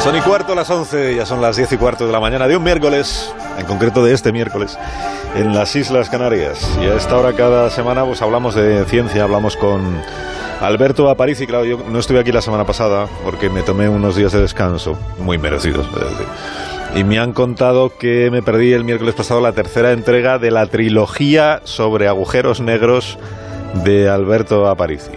son y cuarto las 11, ya son las 10 y cuarto de la mañana de un miércoles, en concreto de este miércoles, en las Islas Canarias. Y a esta hora cada semana pues hablamos de ciencia, hablamos con Alberto Aparici. Claro, yo no estuve aquí la semana pasada porque me tomé unos días de descanso, muy merecidos. Y me han contado que me perdí el miércoles pasado la tercera entrega de la trilogía sobre agujeros negros de Alberto Aparici.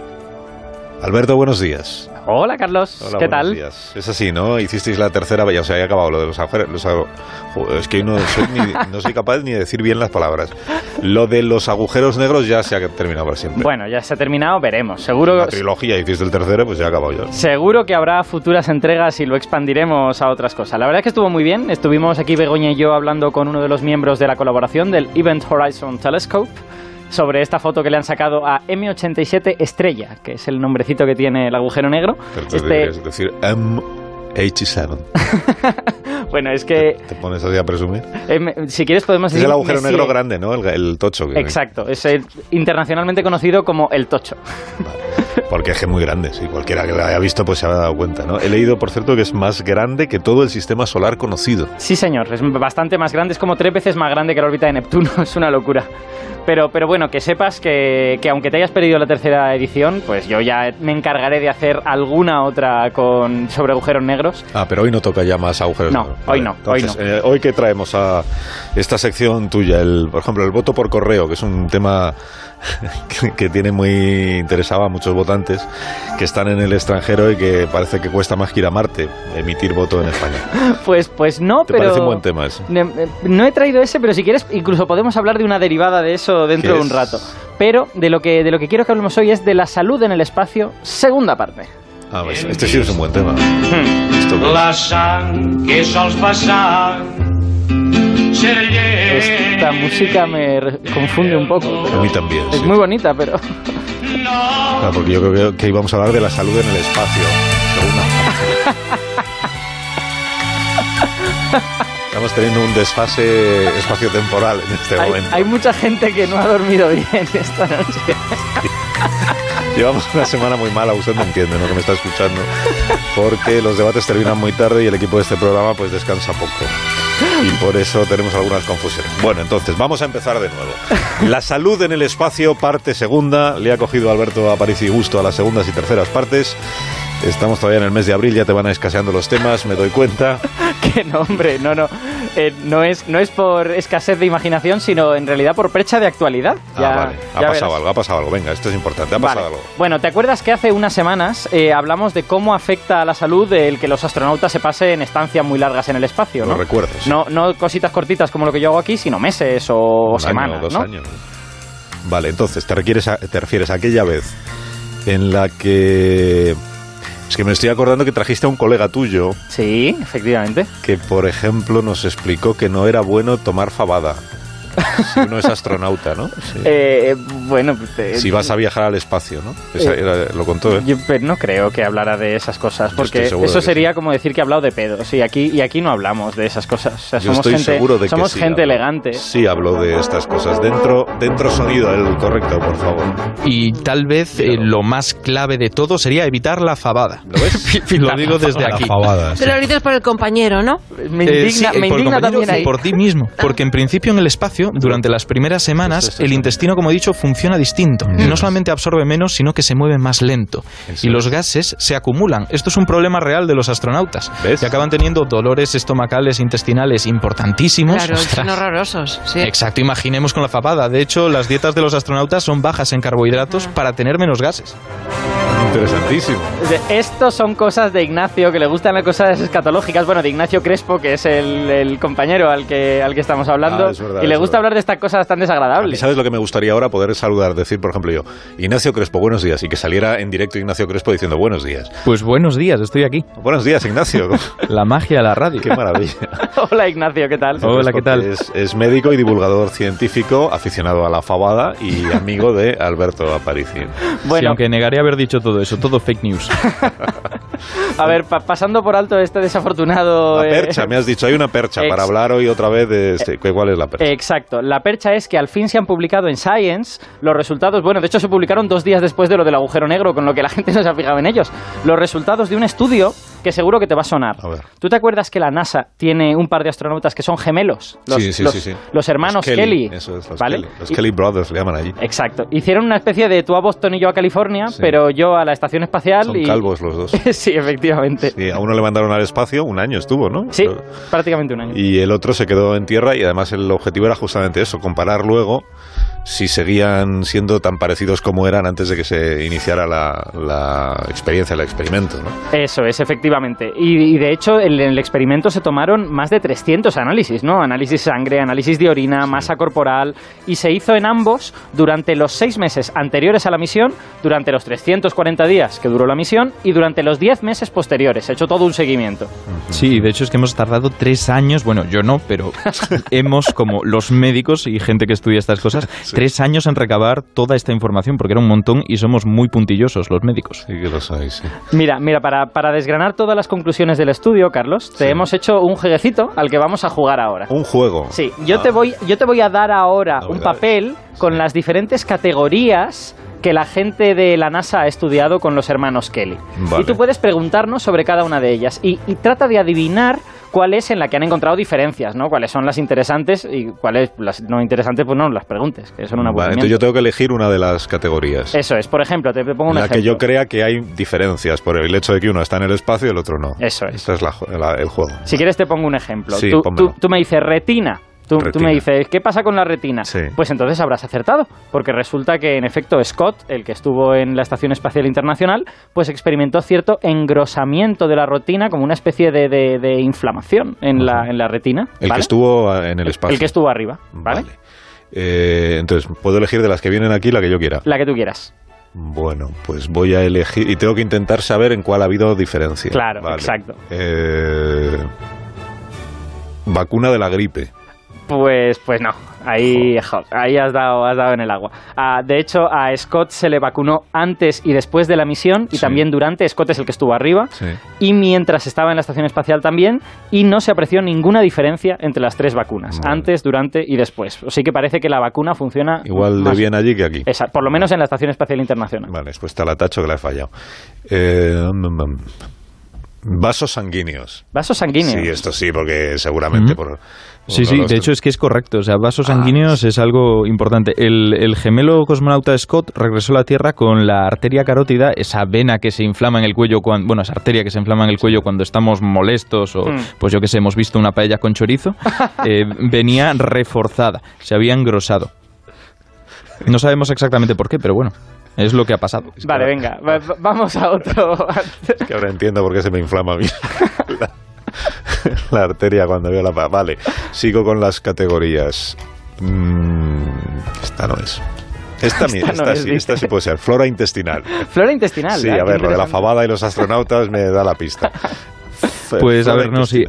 Alberto, buenos días. Hola Carlos, Hola, ¿qué tal? días. Es así, ¿no? Hicisteis la tercera, ya os había acabado lo de los agujeros. los agu- Joder, es que no soy, ni- no soy capaz ni de decir bien las palabras. Lo de los agujeros negros ya se ha terminado para siempre. Bueno, ya se ha terminado, veremos. Seguro, la trilogía hiciste el tercero, pues ya ha acabado ya. seguro que habrá futuras entregas y lo expandiremos a otras cosas. La verdad es que estuvo muy bien. Estuvimos aquí Begoña y yo hablando con uno de los miembros de la colaboración del Event Horizon Telescope sobre esta foto que le han sacado a M87 Estrella, que es el nombrecito que tiene el agujero negro. Pero Este, decir M87. bueno, es que Te pones así a presumir. si quieres podemos Es decir el agujero negro grande, ¿no? El, el tocho. que- Exacto, es el internacionalmente conocido como el Tocho. Porque es que es muy grande, sí. Cualquiera que lo haya visto pues se habrá dado cuenta, ¿no? He leído, por cierto, que es más grande que todo el sistema solar conocido. Sí, señor, es bastante más grande, es como tres veces más grande que la órbita de Neptuno, es una locura. Pero, pero bueno, que sepas que, que aunque te hayas perdido la tercera edición, pues yo ya me encargaré de hacer alguna otra con sobre agujeros negros. Ah, pero hoy no toca ya más agujeros. No, negros. hoy no, hoy Entonces, eh, hoy que traemos a esta sección tuya, el, por ejemplo, el voto por correo, que es un tema que, que tiene muy interesado a muchos votantes que están en el extranjero y que parece que cuesta más que ir a Marte emitir voto en España. Pues, pues no, ¿Te pero... parece un buen tema ese? Eh, No he traído ese, pero si quieres, incluso podemos hablar de una derivada de eso dentro ¿Qué de un rato. Pero de lo, que, de lo que quiero que hablemos hoy es de la salud en el espacio, segunda parte. Ah, pues este sí es un buen tema. Hmm. La sang que sols passar. Esta música me confunde un poco. a mí también. Es sí. muy bonita, pero... Claro, porque yo creo que, íbamos a hablar de la salud en el espacio. Estamos teniendo un desfase espaciotemporal en este Hay, momento. hay mucha gente que no ha dormido bien esta noche. Llevamos una semana muy mala, usted me entiende, ¿no? Que me está escuchando. Porque los debates terminan muy tarde y el equipo de este programa pues descansa poco. Y por eso tenemos algunas confusiones. Bueno, entonces, vamos a empezar de nuevo. La salud en el espacio, parte segunda. Le ha cogido Alberto Aparici gusto a las segundas y terceras partes. Estamos todavía en el mes de abril, ya te van escaseando los temas, me doy cuenta. que no, hombre, no, no. Eh, no, es, no es por escasez de imaginación, sino en realidad por brecha de actualidad. Ah, Ya- vale. Ha ya pasado verás. algo, ha pasado algo. Venga, esto es importante. Ha Vale. pasado algo. Bueno, ¿te acuerdas que hace unas semanas eh, hablamos de cómo afecta a la salud el que los astronautas se pasen estancias muy largas en el espacio? Lo ¿no? recuerdo. sí. No, no cositas cortitas como lo que yo hago aquí, sino meses o, Un año, semanas, dos ¿no? años. Vale, entonces, ¿te, requieres a- ¿te refieres a aquella vez en la que... Es que me estoy acordando que trajiste a un colega tuyo Sí, efectivamente. que, por ejemplo, nos explicó que no era bueno tomar fabada. Si uno es astronauta, ¿no? Sí. Eh, bueno, pues, eh, si vas a viajar al espacio, ¿no? Esa eh, era- lo contó, ¿eh? Yo pero no creo que hablara de esas cosas, porque eso sería sí. como decir que he hablado de pedos. Y aquí, y aquí no hablamos de esas cosas. O sea, Yo somos estoy gente, seguro de que somos sí gente hablo. elegante. Sí hablo de estas cosas. Dentro, dentro sonido, el correcto, por favor. Y tal vez eh, lo más clave de todo sería evitar la fabada. ¿Lo ves? Lo digo desde aquí. Te lo dices por el compañero, ¿no? Me Eh, indigna, sí, eh, me por el indigna compañero también ahí. por ti mismo. Porque en principio en el espacio, durante las primeras semanas, el intestino, como he dicho, funciona distinto. No solamente absorbe menos, sino que se mueve más lento. ¿En Y los gases se acumulan. Esto es un problema real de los astronautas. ¿Ves? Y acaban teniendo dolores estomacales intestinales importantísimos. Claro, Ostras. son horrorosos. Sí. Exacto, imaginemos con la fabada. De hecho, las dietas de los astronautas son bajas en carbohidratos para tener menos gases. Interesantísimo. Estos son cosas de Ignacio, que le gustan las cosas escatológicas. Bueno, de Ignacio Crespo, que es el, el compañero al que, al que estamos hablando. Ah, es verdad, y le gusta verdad. hablar de estas cosas tan ¿Y desagradables. sabes lo que me gustaría ahora? Poder saludar, decir, por ejemplo, yo, Ignacio Crespo, buenos días, y que saliera en directo Ignacio Crespo diciendo buenos días. Pues buenos días, estoy aquí. Buenos días, Ignacio. La magia de la radio. Qué maravilla. Hola Ignacio, ¿qué tal? Hola, ¿qué tal? Es, es médico y divulgador científico, aficionado a la fabada y amigo de Alberto Aparici. Sí, Bueno, aunque negaría haber dicho todo eso, todo fake news. a ver, pa- pasando por alto este desafortunado... La eh, percha, me has dicho, hay una percha para hablar hoy otra vez de este. ¿Cuál es la percha? Exacto. La percha es que al fin se han publicado en Science los resultados. Bueno, de hecho se publicaron dos días después de lo del agujero negro, con lo que la gente no se ha fijado en ellos. Los resultados de un estudio que seguro que te va a sonar. A ver. ¿Tú te acuerdas que la NASA tiene un par de astronautas que son gemelos? Los, sí, sí, los- sí, los hermanos Los Kelly. Eso es, los ¿vale? Kelly. Los Y- Kelly Brothers le llaman allí. Exacto. Hicieron una especie de tú a Boston y yo a California, pero yo a la estación espacial Son y... calvos los dos. sí, efectivamente. Sí, a uno le mandaron al espacio, un año estuvo, ¿no? Sí, prácticamente un año. Y el otro se quedó en tierra y además el objetivo era justamente eso, comparar luego si seguían siendo tan parecidos como eran antes de que se iniciara la, la experiencia, el experimento, ¿no? Eso es, efectivamente. Y, y de hecho, en el experimento se tomaron más de 300 análisis, ¿no? Análisis de sangre, análisis de orina, masa corporal, y se hizo en ambos durante los seis meses anteriores a la misión, durante los 340 días que duró la misión y durante los 10 meses posteriores. Se ha hecho todo un seguimiento. Sí, de hecho es que hemos tardado tres años, bueno, yo no, pero hemos, como los médicos y gente que estudia estas cosas, tres años en recabar toda esta información, porque era un montón y somos muy puntillosos los médicos. Sí que lo sabéis, sí. Mira, mira, para, para desgranar todas las conclusiones del estudio, Carlos, te Sí. hemos hecho un jueguecito al que vamos a jugar ahora. Un juego. Sí, yo, Ah, te voy, yo te voy a dar ahora un Novedades. papel con las diferentes categorías que la gente de la NASA ha estudiado con los hermanos Kelly. Vale. Y tú puedes preguntarnos sobre cada una de ellas. Y, y trata de adivinar cuál es en la que han encontrado diferencias, ¿no? Cuáles son las interesantes y cuáles las no interesantes, pues no las preguntes, que son una Vale, entonces yo tengo que elegir una de las categorías. Eso es, por ejemplo, te pongo un en la ejemplo. que yo crea que hay diferencias por el hecho de que uno está en el espacio y el otro no. Eso es. Este es la la- el juego. Si quieres te pongo un ejemplo. Sí, tú- tú me dices retina. Tú, me dices, ¿qué pasa con la retina? Sí. Pues entonces habrás acertado, porque resulta que en efecto Scott, el que estuvo en la Estación Espacial Internacional, pues experimentó cierto engrosamiento de la retina como una especie de, de- de inflamación en la, en la retina. El ¿vale? que estuvo eh, en el espacio. El que estuvo arriba, ¿vale? Vale. Eh, entonces, puedo elegir de las que vienen aquí la que yo quiera. La que tú quieras. Bueno, pues voy a elegir y tengo que intentar saber en cuál ha habido diferencia. Claro, Vale. exacto. Eh, vacuna de la gripe. Pues, pues no, ahí, ahí has, dado, has dado en el agua. Ah, de hecho, a Scott se le vacunó antes y después de la misión y Sí. también durante. Scott es el que estuvo arriba. Sí. y mientras estaba en la estación espacial también, y no se apreció ninguna diferencia entre las tres vacunas, Vale. antes, durante y después. Así que parece que la vacuna funciona Igual de bien allí que aquí. Esa- por lo menos en la estación espacial internacional. Vale, después está la tacho que la he fallado. Eh, mm, mm, vasos sanguíneos. Vasos sanguíneos. Sí, esto sí, porque seguramente por... Sí, por sí, los- de hecho es que es correcto. O sea, vasos Ah, sanguíneos sí. es algo importante. El, el gemelo cosmonauta Scott regresó a la Tierra con la arteria carótida, esa vena que se inflama en el cuello, cuando, bueno, esa arteria que se inflama en el cuello cuando estamos molestos o, Hmm. pues yo que sé, hemos visto una paella con chorizo, eh, venía reforzada, se había engrosado. No sabemos exactamente por qué, pero bueno, es lo que ha pasado. Vale, venga, va- va- vamos a otro. Que ahora entiendo por qué se me inflama a mí la, la arteria cuando veo la... Vale, sigo con las categorías. Mm, esta no es. Esta, Esta no esta es, sí, esta sí puede ser. Flora intestinal. Flora intestinal. Sí, ah, a ver, lo de la fabada y los astronautas me da la pista. Pues a ver, no, sí.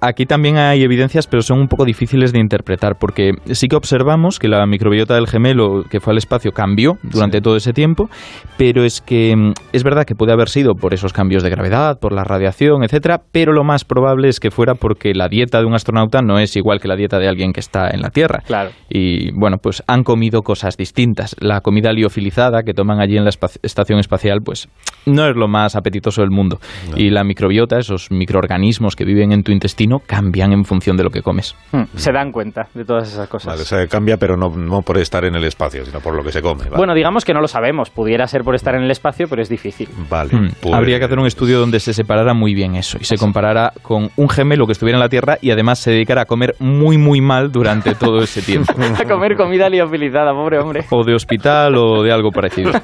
Aquí también hay evidencias, pero son un poco difíciles de interpretar, porque sí que observamos que la microbiota del gemelo que fue al espacio cambió durante Sí. todo ese tiempo, pero es que mm, es verdad que puede haber sido por esos cambios de gravedad, por la radiación, etcétera, pero lo más probable es que fuera porque la dieta de un astronauta no es igual que la dieta de alguien que está en la Tierra. Claro. Y bueno, pues han comido cosas distintas. La comida liofilizada que toman allí en la estación espacial, pues no es lo más apetitoso del mundo. Y la microbiota, esos microorganismos que viven en tu intestino, cambian en función de lo que comes. Hmm, Se dan cuenta de todas esas cosas. Vale, o sea, cambia, pero no, no por estar en el espacio, sino por lo que se come. Vale. Bueno, digamos que no lo sabemos. Pudiera ser por estar en el espacio, pero es difícil. Vale, Hmm. pues- Habría que hacer un estudio donde se separara muy bien eso y se comparara con un gemelo que estuviera en la Tierra y además se dedicara a comer muy, muy mal durante todo ese tiempo. a comer comida liofilizada, pobre hombre. O de hospital o de algo parecido.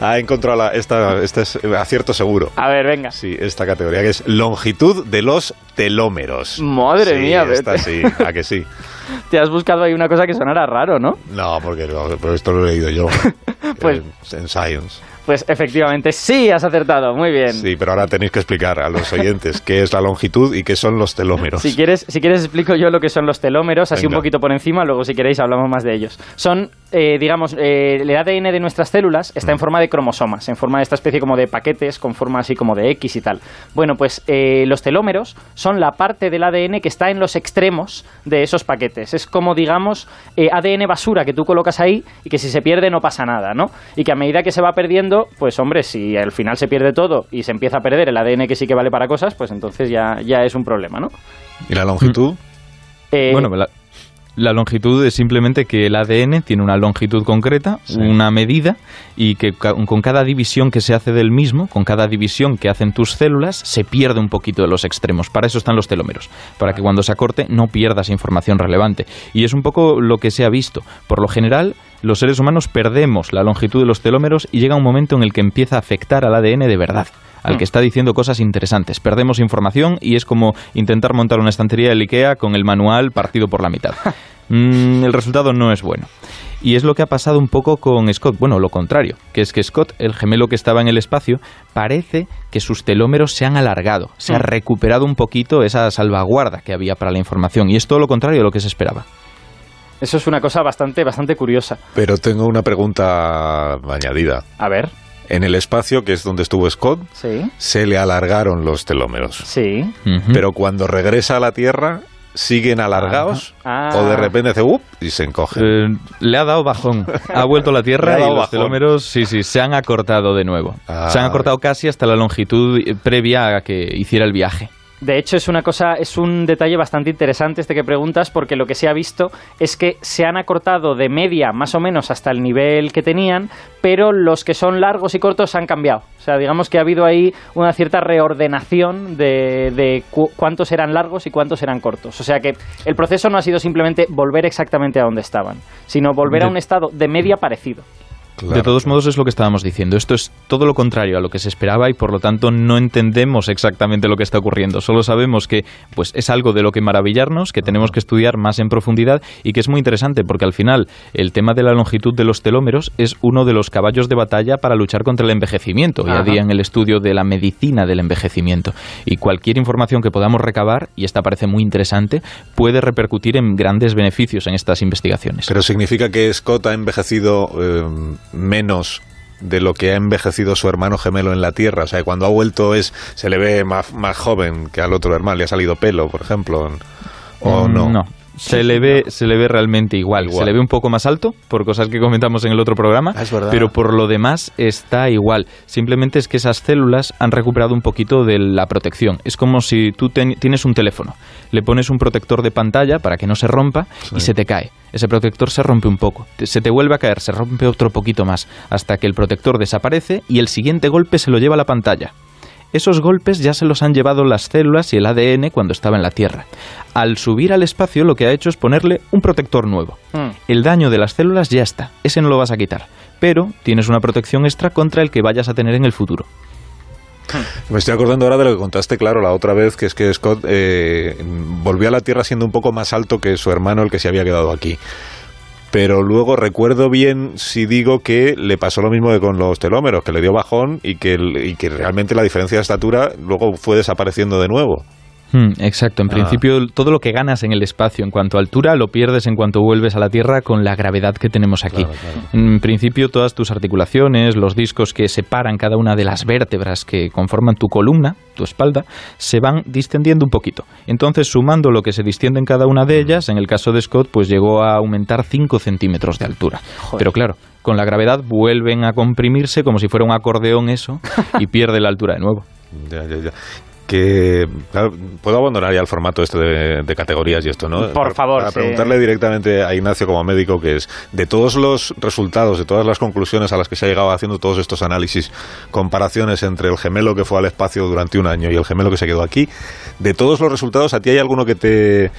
Ah, he encontrado la, esta, este es acierto seguro. A ver, venga. Sí, esta categoría que es longitud de los telómeros. Madre Sí, mía, esta sí, a que sí. Te has buscado ahí una cosa que sonara raro, ¿no? No, porque pero esto lo he leído yo. Pues- Eh, en Science. Pues efectivamente, sí, has acertado. Muy bien. Sí, pero ahora tenéis que explicar a los oyentes qué es la longitud y qué son los telómeros. Si quieres, si quieres explico yo lo que son los telómeros, así Venga. un poquito por encima, luego si queréis hablamos más de ellos. Son, eh, digamos, eh, el ADN de nuestras células está en forma de cromosomas, en forma de esta especie como de paquetes, con forma así como de X y tal. Bueno, pues eh, los telómeros son la parte del ADN que está en los extremos de esos paquetes. Es como, digamos, eh, ADN basura que tú colocas ahí y que si se pierde no pasa nada, ¿no? Y que a medida que se va perdiendo perdiendo, pues hombre, si al final se pierde todo y se empieza a perder el ADN que sí que vale para cosas, pues entonces ya, ya es un problema, ¿no? ¿Y la longitud? Eh, Bueno, la, la longitud es simplemente que el ADN tiene una longitud concreta, una medida, y que con cada división que se hace del mismo, con cada división que hacen tus células, se pierde un poquito de los extremos. Para eso están los telómeros, para que cuando se acorte no pierdas información relevante. Y es un poco lo que se ha visto. Por lo general, los seres humanos perdemos la longitud de los telómeros y llega un momento en el que empieza a afectar al ADN de verdad al que está diciendo cosas interesantes. Perdemos información y es como intentar montar una estantería del IKEA con el manual partido por la mitad. Mm, el resultado no es bueno. Y es lo que ha pasado un poco con Scott. Bueno, lo contrario, que es que Scott, el gemelo que estaba en el espacio, parece que sus telómeros se han alargado, se ha Mm. recuperado un poquito esa salvaguarda que había para la información. Y es todo lo contrario de lo que se esperaba. Eso es una cosa bastante, bastante curiosa. Pero tengo una pregunta añadida. A ver, En el espacio, que es donde estuvo Scott, sí, se le alargaron los telómeros. sí. Pero cuando regresa a la Tierra, ¿siguen alargados? Ah. ¿O de repente hace up y se encogen? Eh, le ha dado bajón. Ha vuelto a la Tierra y los bajón. telómeros, sí, sí, se han acortado de nuevo. Ah, se han acortado vale. casi hasta la longitud previa a que hiciera el viaje. De hecho, es una cosa, es un detalle bastante interesante este que preguntas, porque lo que se ha visto es que se han acortado de media más o menos hasta el nivel que tenían, pero los que son largos y cortos han cambiado. O sea, digamos que ha habido ahí una cierta reordenación de, de cu- cuántos eran largos y cuántos eran cortos. O sea que el proceso no ha sido simplemente volver exactamente a donde estaban, sino volver a un estado de media parecido. Claro. de todos modos es lo que estábamos diciendo. Esto es todo lo contrario a lo que se esperaba y por lo tanto no entendemos exactamente lo que está ocurriendo. Solo sabemos que pues es algo de lo que maravillarnos, que tenemos que estudiar más en profundidad y que es muy interesante porque al final el tema de la longitud de los telómeros es uno de los caballos de batalla para luchar contra el envejecimiento. Ajá. a día en el estudio de la medicina del envejecimiento y cualquier información que podamos recabar y esta parece muy interesante puede repercutir en grandes beneficios en estas investigaciones. Pero significa que Scott ha envejecido eh, menos de lo que ha envejecido su hermano gemelo en la Tierra. O sea, cuando ha vuelto es se le ve más, más joven que al otro hermano. Le ha salido pelo, por ejemplo. ¿O no? No. Se le, ve, se le ve realmente igual. Igual. Se le ve un poco más alto, por cosas que comentamos en el otro programa, Ah, es pero por lo demás está igual. Simplemente es que esas células han recuperado un poquito de la protección. Es como si tú ten- tienes un teléfono, le pones un protector de pantalla para que no se rompa y se te cae. Ese protector se rompe un poco, se te vuelve a caer, se rompe otro poquito más, hasta que el protector desaparece y el siguiente golpe se lo lleva la pantalla. Esos golpes ya se los han llevado las células y el ADN cuando estaba en la Tierra. Al subir al espacio lo que ha hecho es ponerle un protector nuevo. Hmm. El daño de las células ya está, ese no lo vas a quitar, pero tienes una protección extra contra el que vayas a tener en el futuro. Me estoy acordando ahora de lo que contaste, claro, la otra vez, que es que Scott eh, volvió a la Tierra siendo un poco más alto que su hermano, el que se había quedado aquí. Pero luego recuerdo bien si digo que le pasó lo mismo que con los telómeros, que le dio bajón y que, y que realmente la diferencia de estatura luego fue desapareciendo de nuevo. Hmm, exacto, en Ah. principio todo lo que ganas en el espacio en cuanto a altura lo pierdes en cuanto vuelves a la Tierra con la gravedad que tenemos aquí. Claro, claro. En principio todas tus articulaciones, los discos que separan cada una de las vértebras que conforman tu columna, tu espalda, se van distendiendo un poquito. Entonces sumando lo que se distiende en cada una de ellas, en el caso de Scott pues llegó a aumentar 5 centímetros de altura. Joder. Pero claro, con la gravedad vuelven a comprimirse como si fuera un acordeón eso y pierde la altura de nuevo. Ya, ya, ya. Que claro, puedo abandonar ya el formato este de, de categorías y esto, ¿no? Por Para- favor, Para sí. preguntarle directamente a Ignacio como médico, que es de todos los resultados, de todas las conclusiones a las que se ha llegado haciendo todos estos análisis, comparaciones entre el gemelo que fue al espacio durante un año y el gemelo que se quedó aquí, de todos los resultados, ¿a ti hay alguno que te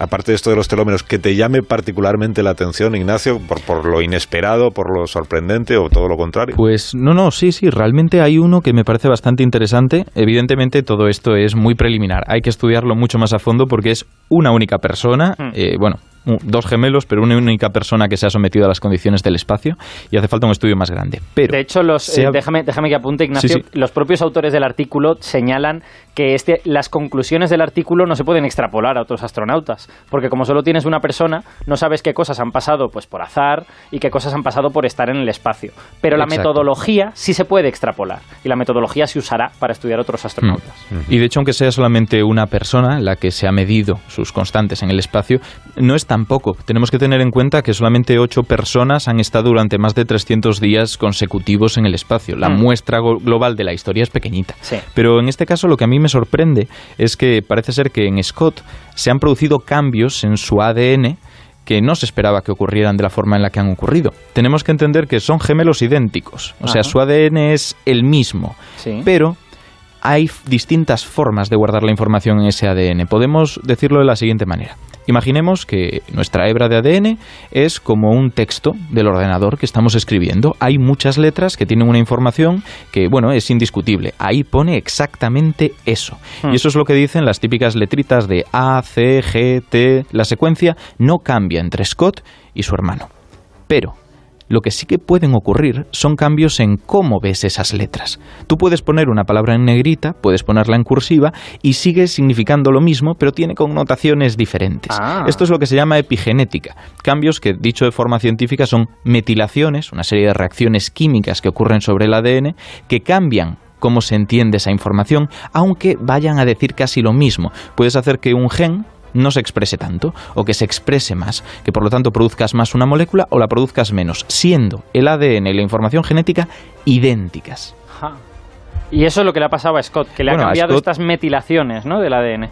aparte de esto de los telómeros, que te llame particularmente la atención, Ignacio, por, por lo inesperado, por lo sorprendente o todo lo contrario? Pues no, no, sí, sí, realmente hay uno que me parece bastante interesante. Evidentemente todo esto es muy preliminar, hay que estudiarlo mucho más a fondo porque es una única persona, Hmm. eh, bueno, dos gemelos, pero una única persona que se ha sometido a las condiciones del espacio y hace falta un estudio más grande. Pero De hecho, los, eh, déjame, déjame que apunte, Ignacio. Sí, sí. Los propios autores del artículo señalan que este, las conclusiones del artículo no se pueden extrapolar a otros astronautas, porque como solo tienes una persona, no sabes qué cosas han pasado pues por azar y qué cosas han pasado por estar en el espacio. Pero la metodología sí se puede extrapolar y la metodología se usará para estudiar otros astronautas. Y de hecho, aunque sea solamente una persona la que se ha medido sus constantes en el espacio, no es tampoco. Tenemos que tener en cuenta que solamente ocho personas han estado durante más de 300 días consecutivos en el espacio. La Mm. muestra global de la historia es pequeñita. Sí. Pero en este caso lo que a mí me sorprende es que parece ser que en Scott se han producido cambios en su ADN que no se esperaba que ocurrieran de la forma en la que han ocurrido. Tenemos que entender que son gemelos idénticos, o sea, su ADN es el mismo, Sí. pero hay distintas formas de guardar la información en ese ADN. Podemos decirlo de la siguiente manera. Imaginemos que nuestra hebra de ADN es como un texto del ordenador que estamos escribiendo. Hay muchas letras que tienen una información que, bueno, es indiscutible. Ahí pone exactamente eso. Hmm. Y eso es lo que dicen las típicas letritas de A, C, G, T. La secuencia no cambia entre Scott y su hermano. Pero lo que sí que pueden ocurrir son cambios en cómo ves esas letras. Tú puedes poner una palabra en negrita, puedes ponerla en cursiva y sigue significando lo mismo, pero tiene connotaciones diferentes. Ah. Esto es lo que se llama epigenética. Cambios que, dicho de forma científica, son metilaciones, una serie de reacciones químicas que ocurren sobre el ADN que cambian cómo se entiende esa información, aunque vayan a decir casi lo mismo. Puedes hacer que un gen no se exprese tanto o que se exprese más, que por lo tanto produzcas más una molécula o la produzcas menos, siendo el ADN y la información genética idénticas. Ajá. Y eso es lo que le ha pasado a Scott, que le Bueno, ha cambiado Scott- estas metilaciones ¿no? del ADN.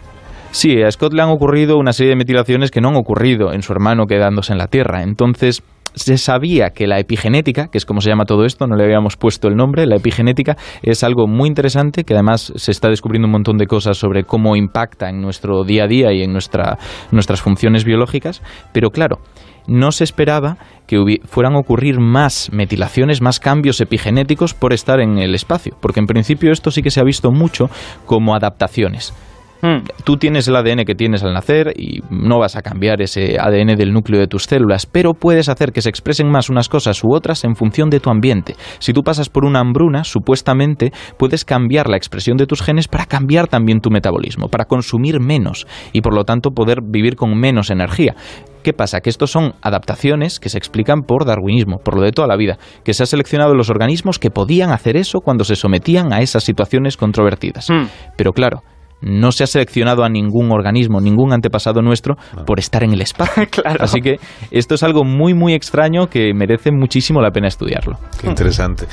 Sí, a Scott le han ocurrido una serie de metilaciones que no han ocurrido en su hermano quedándose en la Tierra. Entonces, se sabía que la epigenética, que es como se llama todo esto, no le habíamos puesto el nombre, la epigenética es algo muy interesante que además se está descubriendo un montón de cosas sobre cómo impacta en nuestro día a día y en nuestra, nuestras funciones biológicas, pero claro, no se esperaba que fueran a ocurrir más metilaciones, más cambios epigenéticos por estar en el espacio, porque en principio esto sí que se ha visto mucho como adaptaciones Hmm. tú tienes el ADN que tienes al nacer y no vas a cambiar ese ADN del núcleo de tus células, pero puedes hacer que se expresen más unas cosas u otras en función de tu ambiente. Si tú pasas por una hambruna, supuestamente puedes cambiar la expresión de tus genes para cambiar también tu metabolismo, para consumir menos y por lo tanto poder vivir con menos energía. ¿Qué pasa? Que estos son adaptaciones que se explican por darwinismo, por lo de toda la vida, que se ha seleccionado los organismos que podían hacer eso cuando se sometían a esas situaciones controvertidas. Hmm. Pero claro, no se ha seleccionado a ningún organismo, ningún antepasado nuestro por estar en el espacio. Claro. Así que esto es algo muy, muy extraño que merece muchísimo la pena estudiarlo. Qué interesante.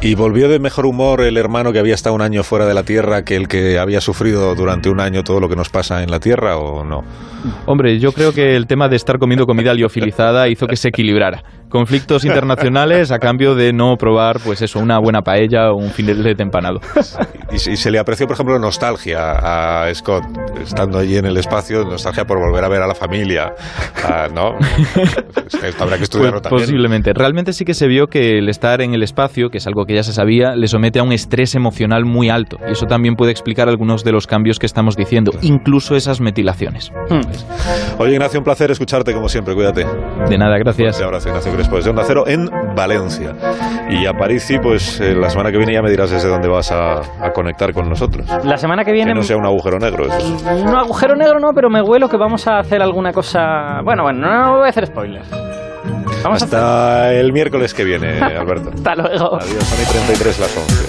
¿Y volvió de mejor humor el hermano que había estado un año fuera de la Tierra que el que había sufrido durante un año todo lo que nos pasa en la Tierra o no? Hombre, yo creo que el tema de estar comiendo comida liofilizada hizo que se equilibrara. Conflictos internacionales a cambio de no probar, pues eso, una buena paella o un filete empanado. Y, se- y se le apreció, por ejemplo, nostalgia a Scott, estando allí en el espacio, nostalgia por volver a ver a la familia, a- ¿no? Esto habrá que estudiarlo Pues también. posiblemente. Realmente sí que se vio que el estar en el espacio, que es algo que ya se sabía, le somete a un estrés emocional muy alto. Y eso también puede explicar algunos de los cambios que estamos diciendo, incluso esas metilaciones. Hmm. Oye, Ignacio, un placer escucharte como siempre, cuídate. De nada, gracias. Un abrazo, Ignacio Crespo, desde Onda Cero en Valencia. Y a París, pues eh, la semana que viene ya me dirás desde dónde vas a, a conectar con nosotros. La semana que viene... Que no sea un agujero negro. Eso. Un agujero negro no, pero me huelo que vamos a hacer alguna cosa... Bueno, bueno, no voy a hacer spoilers. Vamos a hacer... Hasta el miércoles que viene, Alberto. Hasta luego. Adiós, son y 33 las 11.